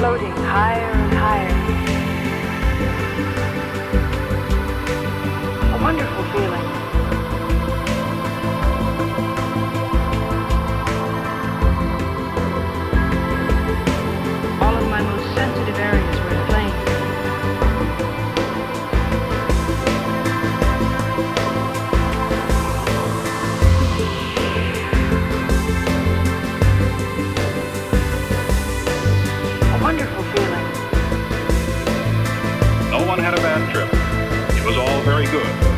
floating higher and higher. A wonderful feeling. wonderful feeling. No one had a bad trip. It was all very good.